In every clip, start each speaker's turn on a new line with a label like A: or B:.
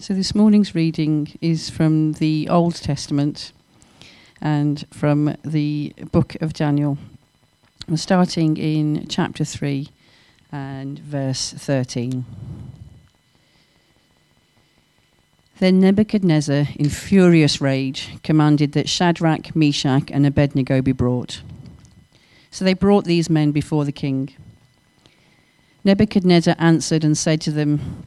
A: So this morning's reading is from the Old Testament and from the book of Daniel. We're starting in chapter 3 and verse 13. Then Nebuchadnezzar, in furious rage, commanded that Shadrach, Meshach, and Abednego be brought. So they brought these men before the king. Nebuchadnezzar answered and said to them,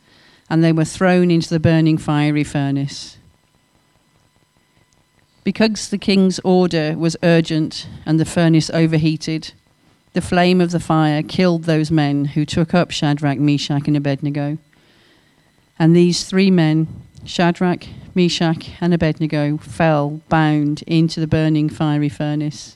A: and they were thrown into the burning fiery furnace. Because the king's order was urgent and the furnace overheated, the flame of the fire killed those men who took up Shadrach, Meshach, and Abednego. And these three men, Shadrach, Meshach, and Abednego, fell bound into the burning fiery furnace.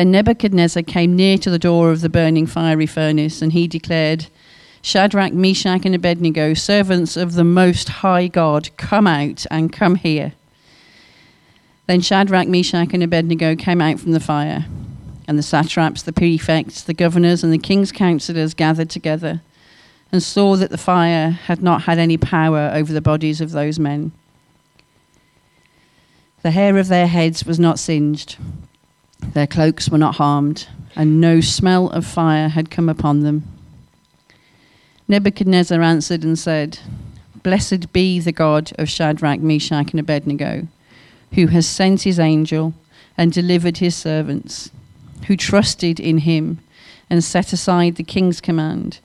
A: Then Nebuchadnezzar came near to the door of the burning fiery furnace, and he declared, Shadrach, Meshach, and Abednego, servants of the Most High God, come out and come here. Then Shadrach, Meshach, and Abednego came out from the fire, and the satraps, the prefects, the governors, and the king's counselors gathered together and saw that the fire had not had any power over the bodies of those men. The hair of their heads was not singed their cloaks were not harmed, and no smell of fire had come upon them. Nebuchadnezzar answered and said, Blessed be the God of Shadrach, Meshach, and Abednego, who has sent his angel and delivered his servants, who trusted in him and set aside the king's command,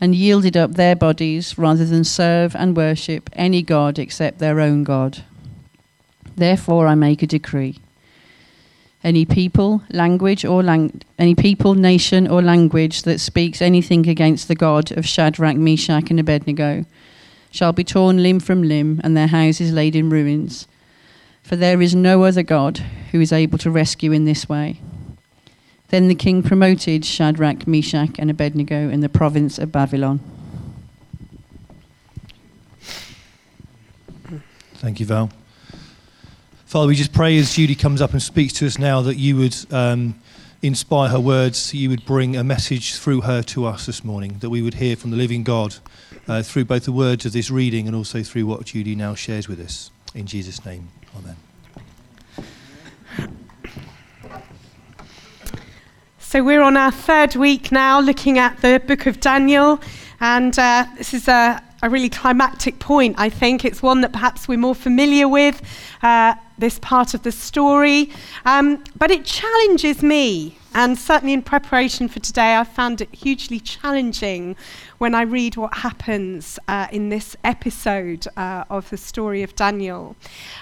A: and yielded up their bodies rather than serve and worship any god except their own God. Therefore I make a decree any people, language, or lang- any people, nation, or language that speaks anything against the God of Shadrach, Meshach, and Abednego shall be torn limb from limb, and their houses laid in ruins. For there is no other God who is able to rescue in this way. Then the king promoted Shadrach, Meshach, and Abednego in the province of Babylon.
B: Thank you, Val. Father, we just pray as Judy comes up and speaks to us now that you would um, inspire her words, you would bring a message through her to us this morning, that we would hear from the living God uh, through both the words of this reading and also through what Judy now shares with us. In Jesus' name, amen.
C: So, we're on our third week now looking at the book of Daniel, and uh, this is a, a, really climactic point, I think. It's one that perhaps we're more familiar with. Uh, this part of the story. Um, but it challenges me, and certainly in preparation for today, I found it hugely challenging when I read what happens uh, in this episode uh, of the story of Daniel.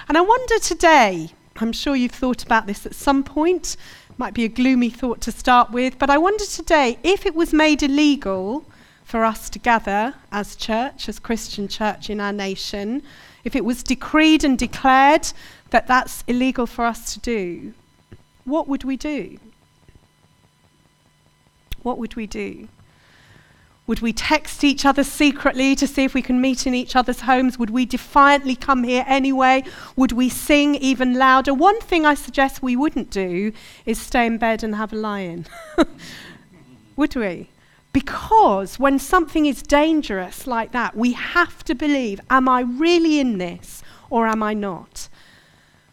C: And I wonder today I'm sure you've thought about this at some point. Might be a gloomy thought to start with, but I wonder today if it was made illegal for us to gather as church, as Christian church in our nation, if it was decreed and declared that that's illegal for us to do, what would we do? What would we do? Would we text each other secretly to see if we can meet in each other's homes? Would we defiantly come here anyway? Would we sing even louder? One thing I suggest we wouldn't do is stay in bed and have a lie in. would we? Because when something is dangerous like that, we have to believe am I really in this or am I not?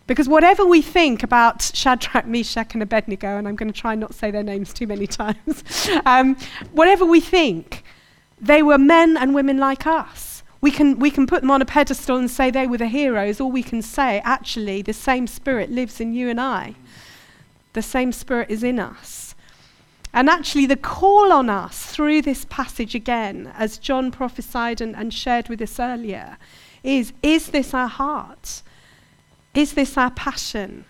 C: Because whatever we think about Shadrach, Meshach, and Abednego, and I'm going to try not say their names too many times, um, whatever we think, they were men and women like us. We can, we can put them on a pedestal and say they were the heroes, or we can say, actually, the same spirit lives in you and I. The same spirit is in us. And actually, the call on us through this passage again, as John prophesied and, and shared with us earlier, is is this our heart? Is this our passion?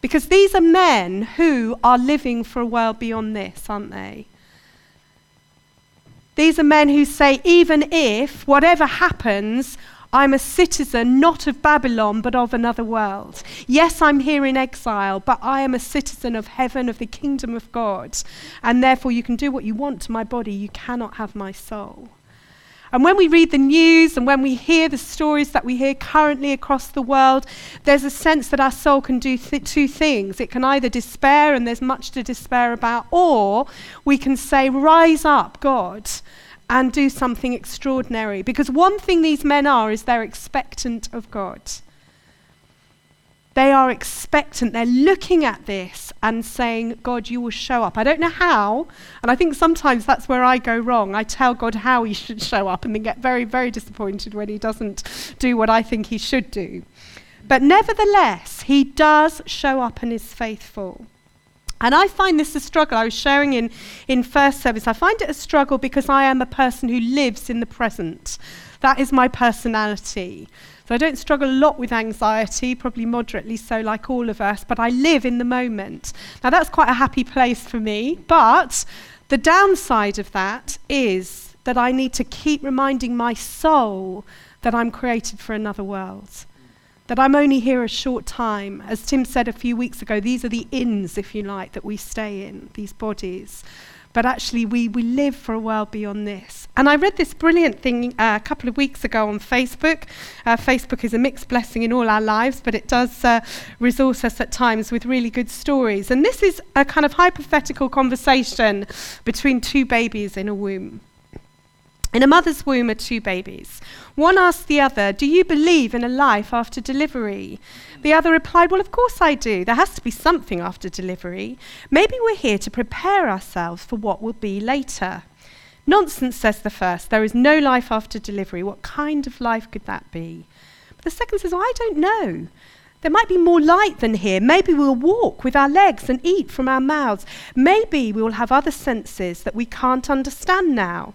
C: Because these are men who are living for a world beyond this, aren't they? These are men who say, even if, whatever happens, I'm a citizen not of Babylon, but of another world. Yes, I'm here in exile, but I am a citizen of heaven, of the kingdom of God. And therefore, you can do what you want to my body, you cannot have my soul. And when we read the news and when we hear the stories that we hear currently across the world, there's a sense that our soul can do th- two things. It can either despair, and there's much to despair about, or we can say, Rise up, God, and do something extraordinary. Because one thing these men are is they're expectant of God. They are expectant. They're looking at this and saying, God, you will show up. I don't know how. And I think sometimes that's where I go wrong. I tell God how he should show up and then get very, very disappointed when he doesn't do what I think he should do. But nevertheless, he does show up and is faithful. And I find this a struggle. I was sharing in, in first service, I find it a struggle because I am a person who lives in the present. That is my personality. So I don't struggle a lot with anxiety, probably moderately so, like all of us, but I live in the moment. Now, that's quite a happy place for me, but the downside of that is that I need to keep reminding my soul that I'm created for another world. That I'm only here a short time. As Tim said a few weeks ago, these are the inns, if you like, that we stay in, these bodies but actually we, we live for a world beyond this. And I read this brilliant thing uh, a couple of weeks ago on Facebook. Uh, Facebook is a mixed blessing in all our lives, but it does uh, resource us at times with really good stories. And this is a kind of hypothetical conversation between two babies in a womb. In a mother's womb are two babies. One asks the other, Do you believe in a life after delivery? The other replied, Well, of course I do. There has to be something after delivery. Maybe we're here to prepare ourselves for what will be later. Nonsense, says the first. There is no life after delivery. What kind of life could that be? But the second says, well, I don't know. There might be more light than here. Maybe we'll walk with our legs and eat from our mouths. Maybe we will have other senses that we can't understand now.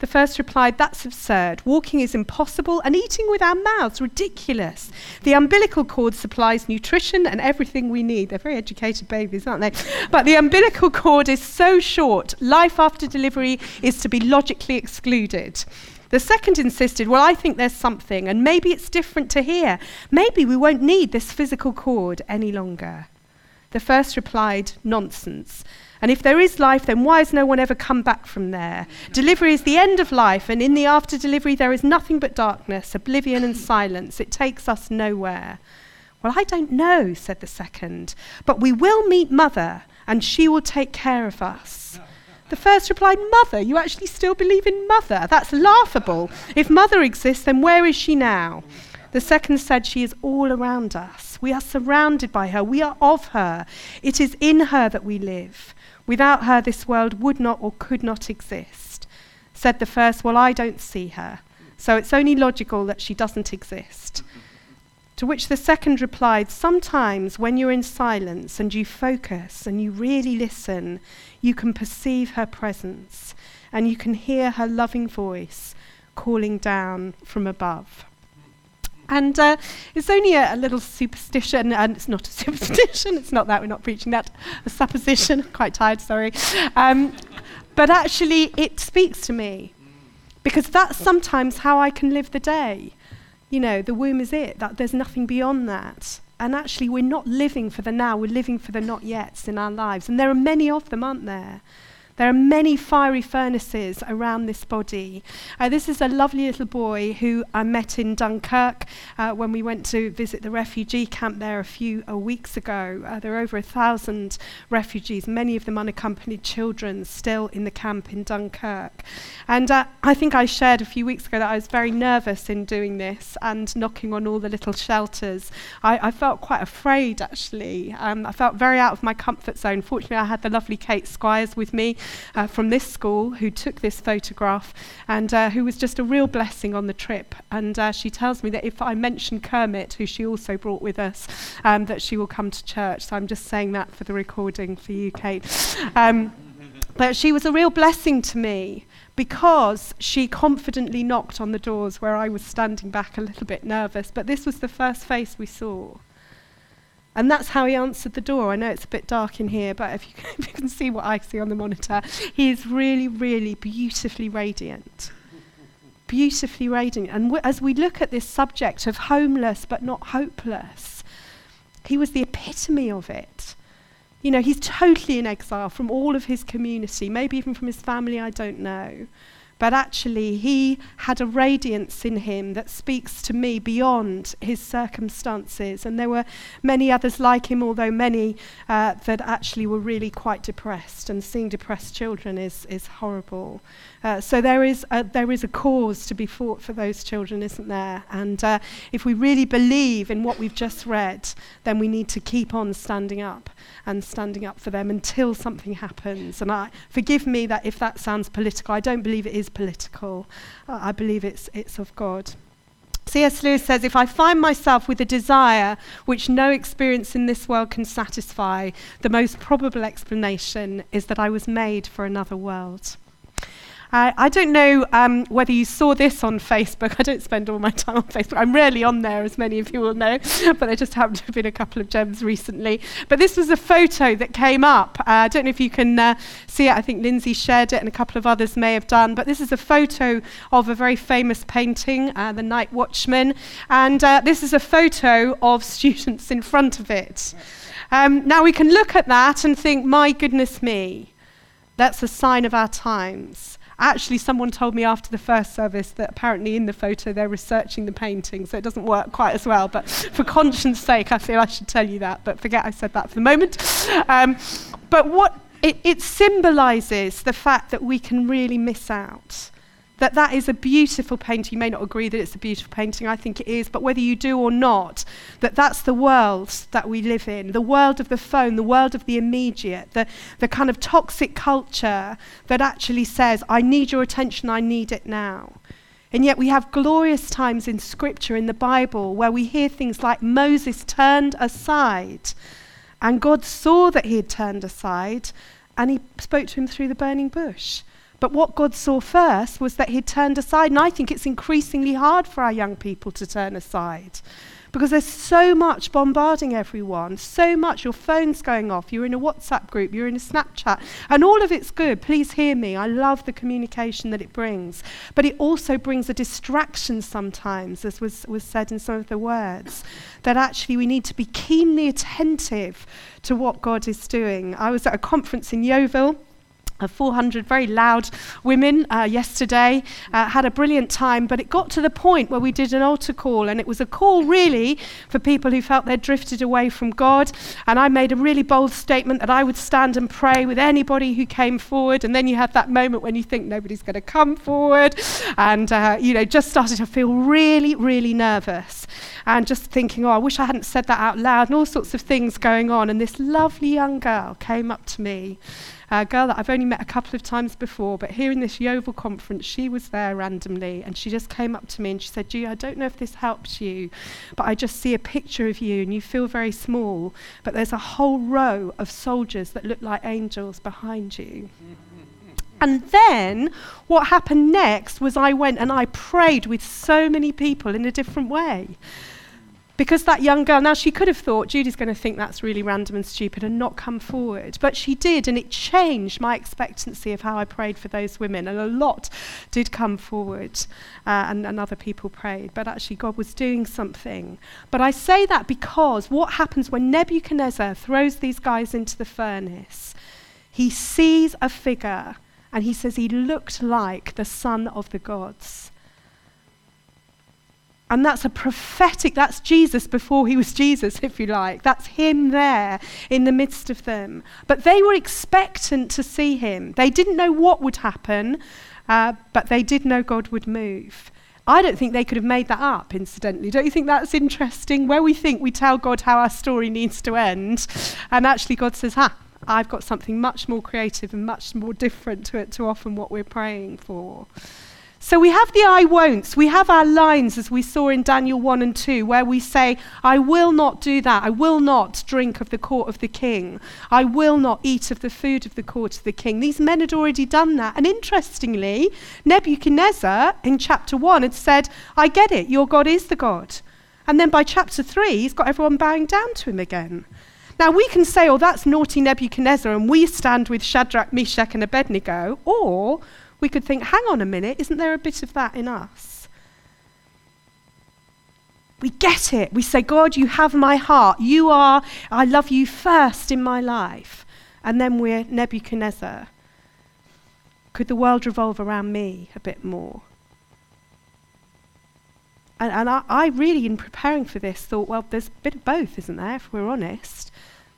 C: The first replied, That's absurd. Walking is impossible, and eating with our mouths ridiculous. The umbilical cord supplies nutrition and everything we need. They're very educated babies, aren't they? But the umbilical cord is so short, life after delivery is to be logically excluded. The second insisted, Well, I think there's something, and maybe it's different to here. Maybe we won't need this physical cord any longer. The first replied, Nonsense. And if there is life, then why has no one ever come back from there? Delivery is the end of life, and in the after delivery, there is nothing but darkness, oblivion, and silence. It takes us nowhere. Well, I don't know, said the second, but we will meet Mother, and she will take care of us. The first replied, Mother, you actually still believe in Mother? That's laughable. If Mother exists, then where is she now? The second said, She is all around us. We are surrounded by her. We are of her. It is in her that we live. Without her, this world would not or could not exist. Said the first, Well, I don't see her, so it's only logical that she doesn't exist. To which the second replied, Sometimes when you're in silence and you focus and you really listen, you can perceive her presence and you can hear her loving voice calling down from above. And uh, it's only a, a, little superstition, and it's not a superstition, it's not that, we're not preaching that, a supposition, quite tired, sorry. Um, but actually, it speaks to me because that's sometimes how I can live the day. You know, the womb is it, that there's nothing beyond that. And actually, we're not living for the now, we're living for the not yets in our lives. And there are many of them, aren't there? There are many fiery furnaces around this body. Uh, this is a lovely little boy who I met in Dunkirk uh, when we went to visit the refugee camp there a few uh, weeks ago. Uh, there are over a thousand refugees, many of them unaccompanied children, still in the camp in Dunkirk. And uh, I think I shared a few weeks ago that I was very nervous in doing this and knocking on all the little shelters. I, I felt quite afraid actually. Um, I felt very out of my comfort zone. Fortunately, I had the lovely Kate Squires with me uh, from this school who took this photograph and uh, who was just a real blessing on the trip. And uh, she tells me that if I mention Kermit, who she also brought with us, um, that she will come to church. So I'm just saying that for the recording for you, Kate. Um, but she was a real blessing to me because she confidently knocked on the doors where I was standing back a little bit nervous. But this was the first face we saw. And that's how he answered the door. I know it's a bit dark in here, but if you, if you can see what I see on the monitor, he is really, really beautifully radiant. beautifully radiant. And w- as we look at this subject of homeless but not hopeless, he was the epitome of it. You know, he's totally in exile from all of his community, maybe even from his family, I don't know. But actually, he had a radiance in him that speaks to me beyond his circumstances. And there were many others like him, although many uh, that actually were really quite depressed. And seeing depressed children is, is horrible. Uh, so there is, a, there is a cause to be fought for those children, isn't there? And uh, if we really believe in what we've just read, then we need to keep on standing up and standing up for them until something happens. And I, forgive me that if that sounds political, I don't believe it is political. Uh, I believe it's, it's of God. C.S. Lewis says, If I find myself with a desire which no experience in this world can satisfy, the most probable explanation is that I was made for another world. Uh, I don't know um, whether you saw this on Facebook. I don't spend all my time on Facebook. I'm rarely on there, as many of you will know, but there just happened to have been a couple of gems recently. But this was a photo that came up. Uh, I don't know if you can uh, see it. I think Lindsay shared it, and a couple of others may have done. But this is a photo of a very famous painting, uh, The Night Watchman. And uh, this is a photo of students in front of it. Um, now we can look at that and think, my goodness me, that's a sign of our times. Actually, someone told me after the first service that apparently in the photo they're researching the painting, so it doesn't work quite as well. But for conscience sake, I feel I should tell you that, but forget I said that for the moment. Um, but what it, it symbolizes the fact that we can really miss out that that is a beautiful painting. You may not agree that it's a beautiful painting, I think it is, but whether you do or not, that that's the world that we live in, the world of the phone, the world of the immediate, the, the kind of toxic culture that actually says, I need your attention, I need it now. And yet we have glorious times in Scripture, in the Bible, where we hear things like Moses turned aside, and God saw that he had turned aside, and he spoke to him through the burning bush. But what God saw first was that he'd turned aside. And I think it's increasingly hard for our young people to turn aside because there's so much bombarding everyone, so much. Your phone's going off, you're in a WhatsApp group, you're in a Snapchat, and all of it's good. Please hear me. I love the communication that it brings. But it also brings a distraction sometimes, as was, was said in some of the words, that actually we need to be keenly attentive to what God is doing. I was at a conference in Yeovil 400 very loud women uh, yesterday. Uh, had a brilliant time, but it got to the point where we did an altar call, and it was a call really for people who felt they'd drifted away from God. And I made a really bold statement that I would stand and pray with anybody who came forward. And then you have that moment when you think nobody's going to come forward, and uh, you know, just started to feel really, really nervous, and just thinking, oh, I wish I hadn't said that out loud, and all sorts of things going on. And this lovely young girl came up to me a girl that I've only met a couple of times before, but here in this Yeovil conference, she was there randomly and she just came up to me and she said, Gee, I don't know if this helps you, but I just see a picture of you and you feel very small, but there's a whole row of soldiers that look like angels behind you. And then what happened next was I went and I prayed with so many people in a different way. Because that young girl, now she could have thought, Judy's going to think that's really random and stupid and not come forward. But she did, and it changed my expectancy of how I prayed for those women. And a lot did come forward, uh, and, and other people prayed. But actually, God was doing something. But I say that because what happens when Nebuchadnezzar throws these guys into the furnace, he sees a figure, and he says he looked like the son of the gods. And that's a prophetic, that's Jesus before he was Jesus, if you like. That's him there in the midst of them. But they were expectant to see him. They didn't know what would happen, uh, but they did know God would move. I don't think they could have made that up, incidentally. Don't you think that's interesting? Where we think we tell God how our story needs to end, and actually God says, ha, I've got something much more creative and much more different to it to often what we're praying for. So we have the I won'ts. We have our lines, as we saw in Daniel 1 and 2, where we say, I will not do that. I will not drink of the court of the king. I will not eat of the food of the court of the king. These men had already done that. And interestingly, Nebuchadnezzar in chapter 1 had said, I get it, your God is the God. And then by chapter 3, he's got everyone bowing down to him again. Now we can say, oh, that's naughty Nebuchadnezzar, and we stand with Shadrach, Meshach, and Abednego, or we could think, hang on a minute, isn't there a bit of that in us? We get it. We say, God, you have my heart. You are, I love you first in my life. And then we're Nebuchadnezzar. Could the world revolve around me a bit more? And, and I, I really, in preparing for this, thought, well, there's a bit of both, isn't there, if we're honest?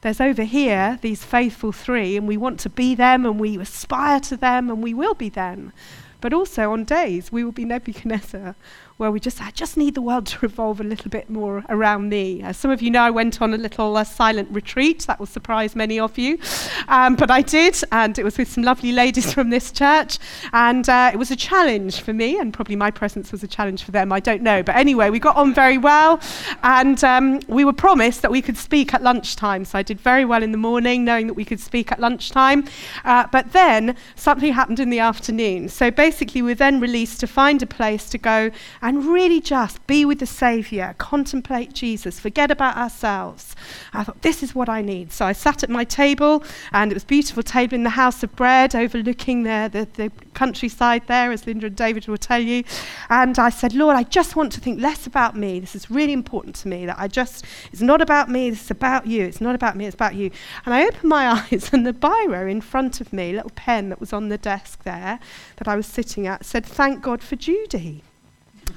C: There's over here these faithful three, and we want to be them, and we aspire to them, and we will be them. But also on days we will be Nebuchadnezzar, where we just, I just need the world to revolve a little bit more around me. As some of you know, I went on a little uh, silent retreat. That will surprise many of you. Um, but I did, and it was with some lovely ladies from this church. And uh, it was a challenge for me, and probably my presence was a challenge for them. I don't know. But anyway, we got on very well. And um, we were promised that we could speak at lunchtime. So I did very well in the morning, knowing that we could speak at lunchtime. Uh, but then something happened in the afternoon. So basically, we were then released to find a place to go and and really just be with the Saviour, contemplate Jesus, forget about ourselves. I thought, this is what I need. So I sat at my table, and it was a beautiful table in the House of Bread, overlooking the, the, the countryside there, as Linda and David will tell you. And I said, Lord, I just want to think less about me. This is really important to me, that I just, it's not about me, this is about you. It's not about me, it's about you. And I opened my eyes, and the biro in front of me, little pen that was on the desk there that I was sitting at, said, Thank God for Judy.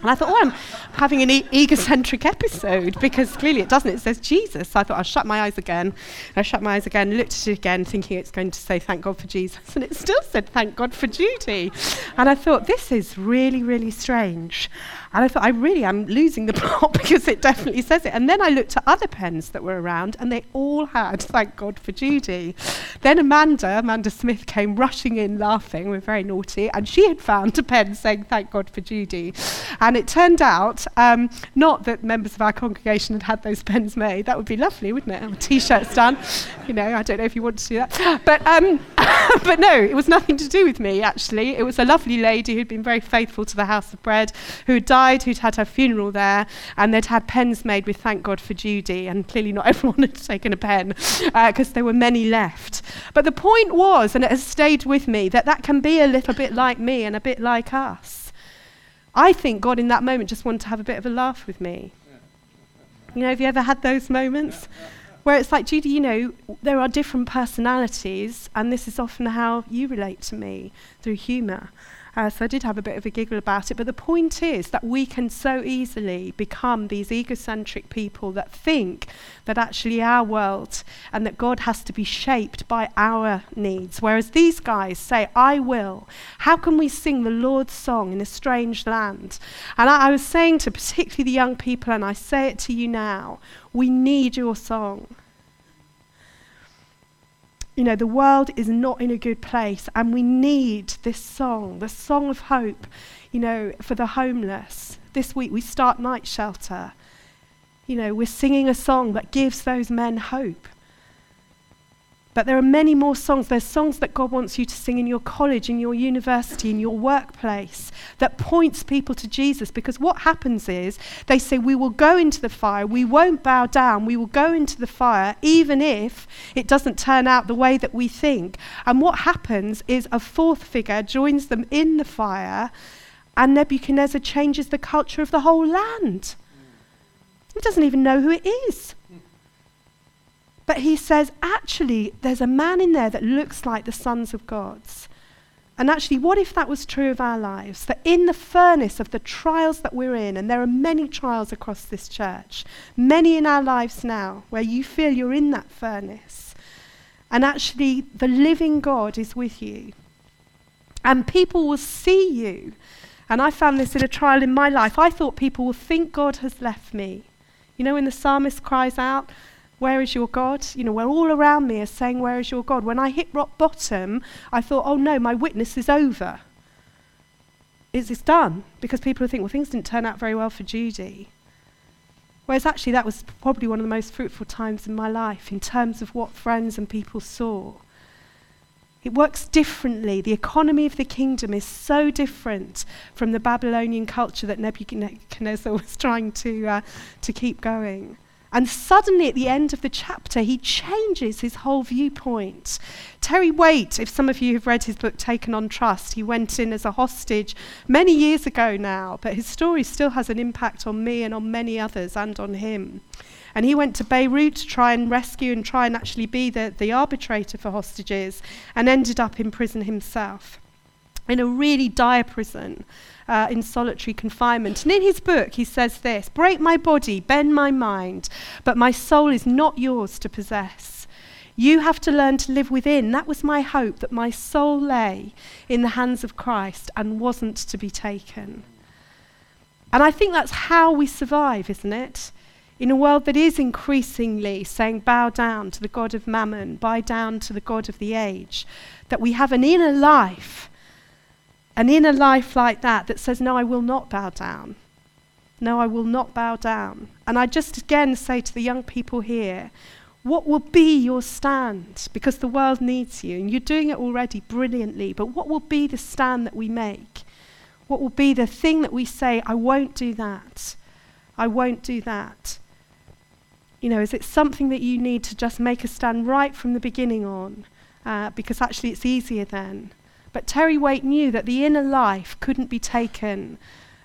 C: And I thought, oh, I'm having an e- egocentric episode because clearly it doesn't. It says Jesus. So I thought I'll shut my eyes again. I shut my eyes again, looked at it again, thinking it's going to say thank God for Jesus. And it still said thank God for Judy. And I thought, this is really, really strange. And I thought, I really am losing the plot because it definitely says it. And then I looked at other pens that were around and they all had thank God for Judy. Then Amanda, Amanda Smith, came rushing in laughing. We're very naughty. And she had found a pen saying thank God for Judy. And it turned out, um, not that members of our congregation had had those pens made. That would be lovely, wouldn't it? T shirts done. You know, I don't know if you want to do that. But, um, but no, it was nothing to do with me, actually. It was a lovely lady who'd been very faithful to the House of Bread, who died, who'd had her funeral there, and they'd had pens made with thank God for Judy. And clearly, not everyone had taken a pen because uh, there were many left. But the point was, and it has stayed with me, that that can be a little bit like me and a bit like us. I think God in that moment just wanted to have a bit of a laugh with me. You know, have you ever had those moments where it's like, Judy, you know, there are different personalities, and this is often how you relate to me through humour. Uh, so I did have a bit of a giggle about it. But the point is that we can so easily become these egocentric people that think that actually our world and that God has to be shaped by our needs. Whereas these guys say, I will. How can we sing the Lord's song in a strange land? And I, I was saying to particularly the young people, and I say it to you now, we need your song you know, the world is not in a good place, and we need this song, the song of hope, you know, for the homeless. This week we start Night Shelter. You know, we're singing a song that gives those men hope. But there are many more songs. There's songs that God wants you to sing in your college, in your university, in your workplace that points people to Jesus. Because what happens is they say, We will go into the fire, we won't bow down, we will go into the fire, even if it doesn't turn out the way that we think. And what happens is a fourth figure joins them in the fire, and Nebuchadnezzar changes the culture of the whole land. He doesn't even know who it is. But he says, actually, there's a man in there that looks like the sons of gods. And actually, what if that was true of our lives? That in the furnace of the trials that we're in, and there are many trials across this church, many in our lives now, where you feel you're in that furnace, and actually the living God is with you. And people will see you. And I found this in a trial in my life. I thought people will think God has left me. You know, when the psalmist cries out, where is your God? You know, where all around me are saying, Where is your God? When I hit rock bottom, I thought, Oh no, my witness is over. Is this done. Because people think, Well, things didn't turn out very well for Judy. Whereas actually, that was probably one of the most fruitful times in my life in terms of what friends and people saw. It works differently. The economy of the kingdom is so different from the Babylonian culture that Nebuchadnezzar was trying to, uh, to keep going. And suddenly, at the end of the chapter, he changes his whole viewpoint. Terry Waite, if some of you have read his book Taken on Trust, he went in as a hostage many years ago now, but his story still has an impact on me and on many others and on him. And he went to Beirut to try and rescue and try and actually be the, the arbitrator for hostages and ended up in prison himself, in a really dire prison uh, in solitary confinement. And in his book, he says this Break my body, bend my mind, but my soul is not yours to possess. You have to learn to live within. That was my hope, that my soul lay in the hands of Christ and wasn't to be taken. And I think that's how we survive, isn't it? In a world that is increasingly saying, bow down to the God of mammon, bow down to the God of the age, that we have an inner life and in a life like that, that says, No, I will not bow down. No, I will not bow down. And I just again say to the young people here, what will be your stand? Because the world needs you, and you're doing it already brilliantly, but what will be the stand that we make? What will be the thing that we say, I won't do that? I won't do that. You know, is it something that you need to just make a stand right from the beginning on? Uh, because actually it's easier then. But Terry Waite knew that the inner life couldn't be taken.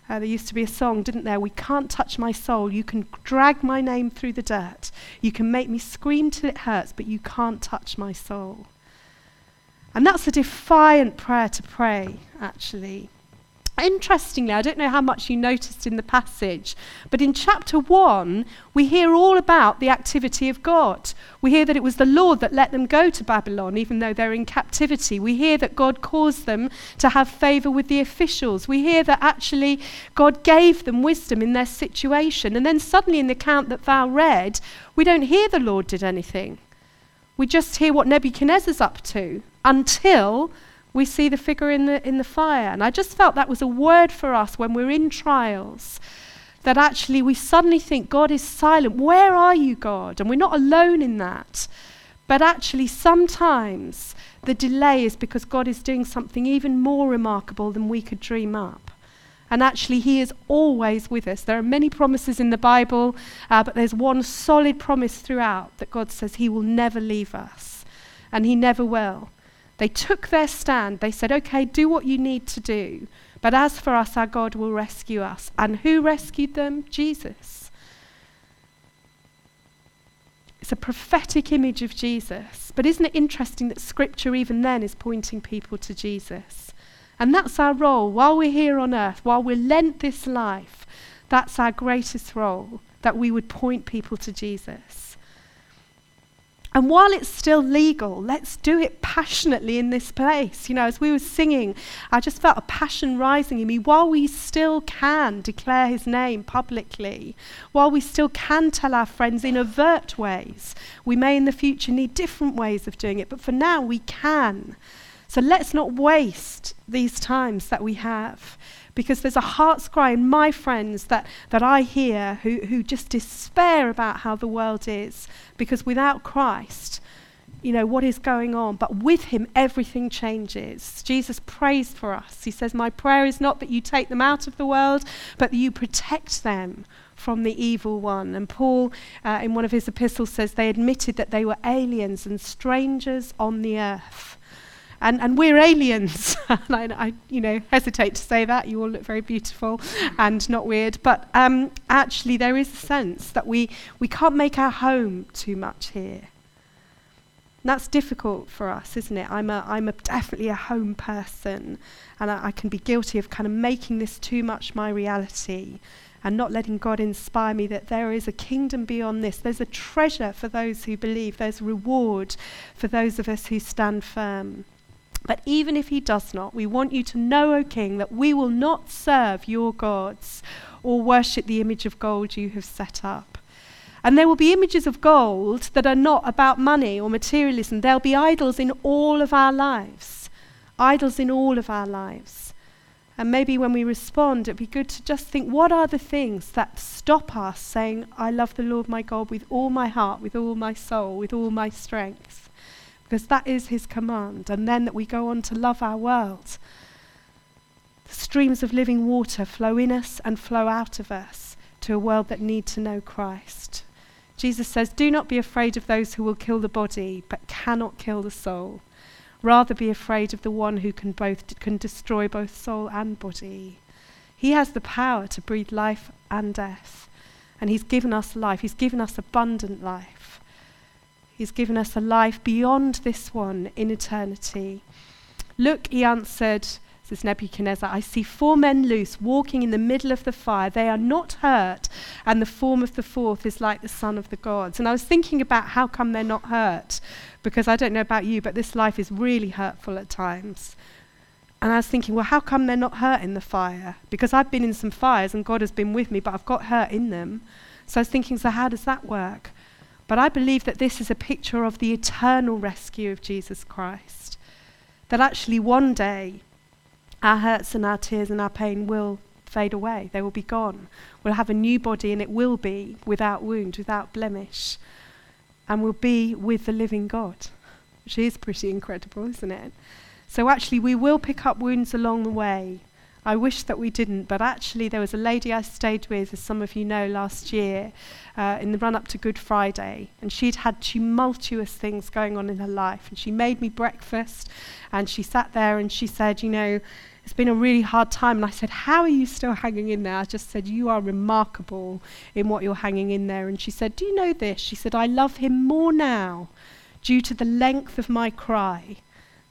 C: Uh, there used to be a song, didn't there? We can't touch my soul. You can drag my name through the dirt. You can make me scream till it hurts, but you can't touch my soul. And that's a defiant prayer to pray, actually. Interestingly, I don't know how much you noticed in the passage, but in chapter 1, we hear all about the activity of God. We hear that it was the Lord that let them go to Babylon, even though they're in captivity. We hear that God caused them to have favor with the officials. We hear that actually God gave them wisdom in their situation. And then suddenly, in the account that Val read, we don't hear the Lord did anything. We just hear what Nebuchadnezzar's up to until we see the figure in the, in the fire. And I just felt that was a word for us when we're in trials. That actually we suddenly think God is silent. Where are you, God? And we're not alone in that. But actually, sometimes the delay is because God is doing something even more remarkable than we could dream up. And actually, He is always with us. There are many promises in the Bible, uh, but there's one solid promise throughout that God says He will never leave us, and He never will. They took their stand. They said, okay, do what you need to do. But as for us, our God will rescue us. And who rescued them? Jesus. It's a prophetic image of Jesus. But isn't it interesting that Scripture, even then, is pointing people to Jesus? And that's our role. While we're here on earth, while we're lent this life, that's our greatest role, that we would point people to Jesus. And while it's still legal, let's do it passionately in this place. You know, as we were singing, I just felt a passion rising in me. While we still can declare his name publicly, while we still can tell our friends in overt ways, we may in the future need different ways of doing it, but for now we can. So let's not waste these times that we have because there's a heart's cry in my friends that, that I hear who, who just despair about how the world is. Because without Christ, you know, what is going on. But with him, everything changes. Jesus prays for us. He says, My prayer is not that you take them out of the world, but that you protect them from the evil one. And Paul, uh, in one of his epistles, says they admitted that they were aliens and strangers on the earth. And, and we're aliens. and I, I, you know, hesitate to say that. You all look very beautiful and not weird. But um, actually, there is a sense that we, we can't make our home too much here. And that's difficult for us, isn't it? I'm, a, I'm a definitely a home person, and I, I can be guilty of kind of making this too much my reality and not letting God inspire me that there is a kingdom beyond this. There's a treasure for those who believe, there's reward for those of us who stand firm. But even if he does not, we want you to know, O King, that we will not serve your gods or worship the image of gold you have set up. And there will be images of gold that are not about money or materialism. There'll be idols in all of our lives. Idols in all of our lives. And maybe when we respond, it'd be good to just think what are the things that stop us saying, I love the Lord my God with all my heart, with all my soul, with all my strength? Because that is his command. And then that we go on to love our world. The streams of living water flow in us and flow out of us to a world that need to know Christ. Jesus says, Do not be afraid of those who will kill the body but cannot kill the soul. Rather be afraid of the one who can both can destroy both soul and body. He has the power to breathe life and death. And he's given us life. He's given us abundant life. He's given us a life beyond this one in eternity. Look, he answered, says Nebuchadnezzar, I see four men loose, walking in the middle of the fire. They are not hurt, and the form of the fourth is like the son of the gods. And I was thinking about how come they're not hurt, because I don't know about you, but this life is really hurtful at times. And I was thinking, well, how come they're not hurt in the fire? Because I've been in some fires and God has been with me, but I've got hurt in them. So I was thinking, so how does that work? But I believe that this is a picture of the eternal rescue of Jesus Christ. That actually one day our hurts and our tears and our pain will fade away, they will be gone. We'll have a new body and it will be without wound, without blemish. And we'll be with the living God, which is pretty incredible, isn't it? So actually, we will pick up wounds along the way. I wish that we didn't, but actually, there was a lady I stayed with, as some of you know, last year uh, in the run up to Good Friday. And she'd had tumultuous things going on in her life. And she made me breakfast, and she sat there and she said, You know, it's been a really hard time. And I said, How are you still hanging in there? I just said, You are remarkable in what you're hanging in there. And she said, Do you know this? She said, I love him more now due to the length of my cry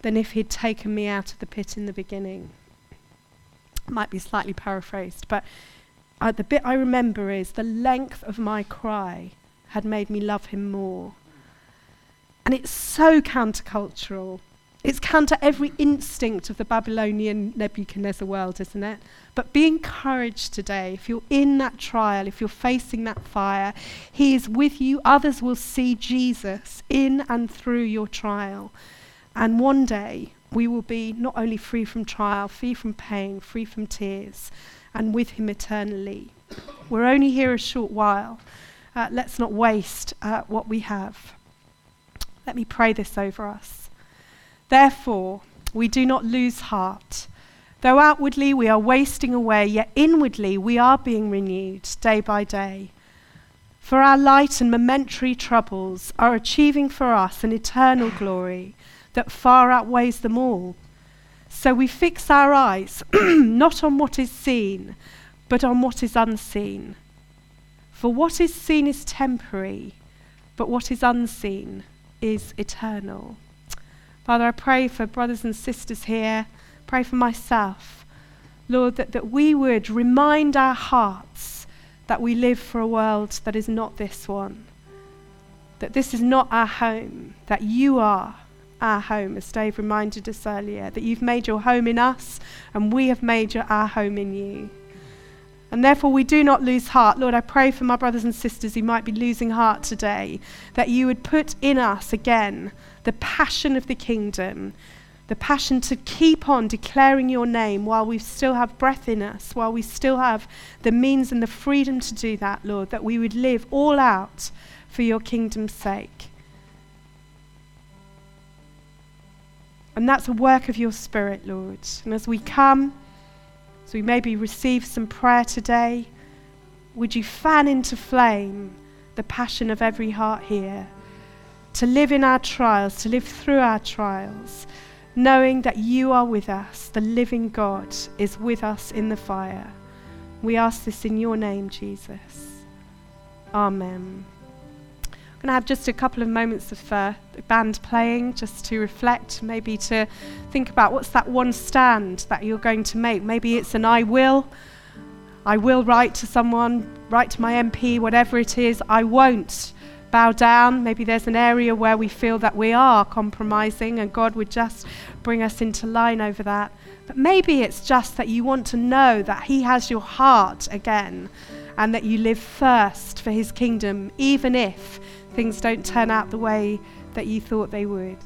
C: than if he'd taken me out of the pit in the beginning might be slightly paraphrased, but uh, the bit I remember is the length of my cry had made me love him more. And it's so countercultural. It's counter every instinct of the Babylonian Nebuchadnezzar world, isn't it? But be encouraged today. If you're in that trial, if you're facing that fire, He is with you. Others will see Jesus in and through your trial. And one day, we will be not only free from trial, free from pain, free from tears, and with Him eternally. We're only here a short while. Uh, let's not waste uh, what we have. Let me pray this over us. Therefore, we do not lose heart. Though outwardly we are wasting away, yet inwardly we are being renewed day by day. For our light and momentary troubles are achieving for us an eternal glory that far outweighs them all. So we fix our eyes not on what is seen, but on what is unseen. For what is seen is temporary, but what is unseen is eternal. Father, I pray for brothers and sisters here, pray for myself, Lord, that, that we would remind our hearts that we live for a world that is not this one, that this is not our home, that you are our home, as Dave reminded us earlier, that you've made your home in us and we have made your, our home in you. And therefore, we do not lose heart. Lord, I pray for my brothers and sisters who might be losing heart today, that you would put in us again the passion of the kingdom, the passion to keep on declaring your name while we still have breath in us, while we still have the means and the freedom to do that, Lord, that we would live all out for your kingdom's sake. And that's a work of your Spirit, Lord. And as we come, as we maybe receive some prayer today, would you fan into flame the passion of every heart here to live in our trials, to live through our trials, knowing that you are with us, the living God is with us in the fire. We ask this in your name, Jesus. Amen going to have just a couple of moments of uh, band playing just to reflect, maybe to think about what's that one stand that you're going to make. Maybe it's an I will. I will write to someone, write to my MP, whatever it is. I won't bow down. Maybe there's an area where we feel that we are compromising and God would just bring us into line over that. But maybe it's just that you want to know that He has your heart again and that you live first for His kingdom, even if things don't turn out the way that you thought they would.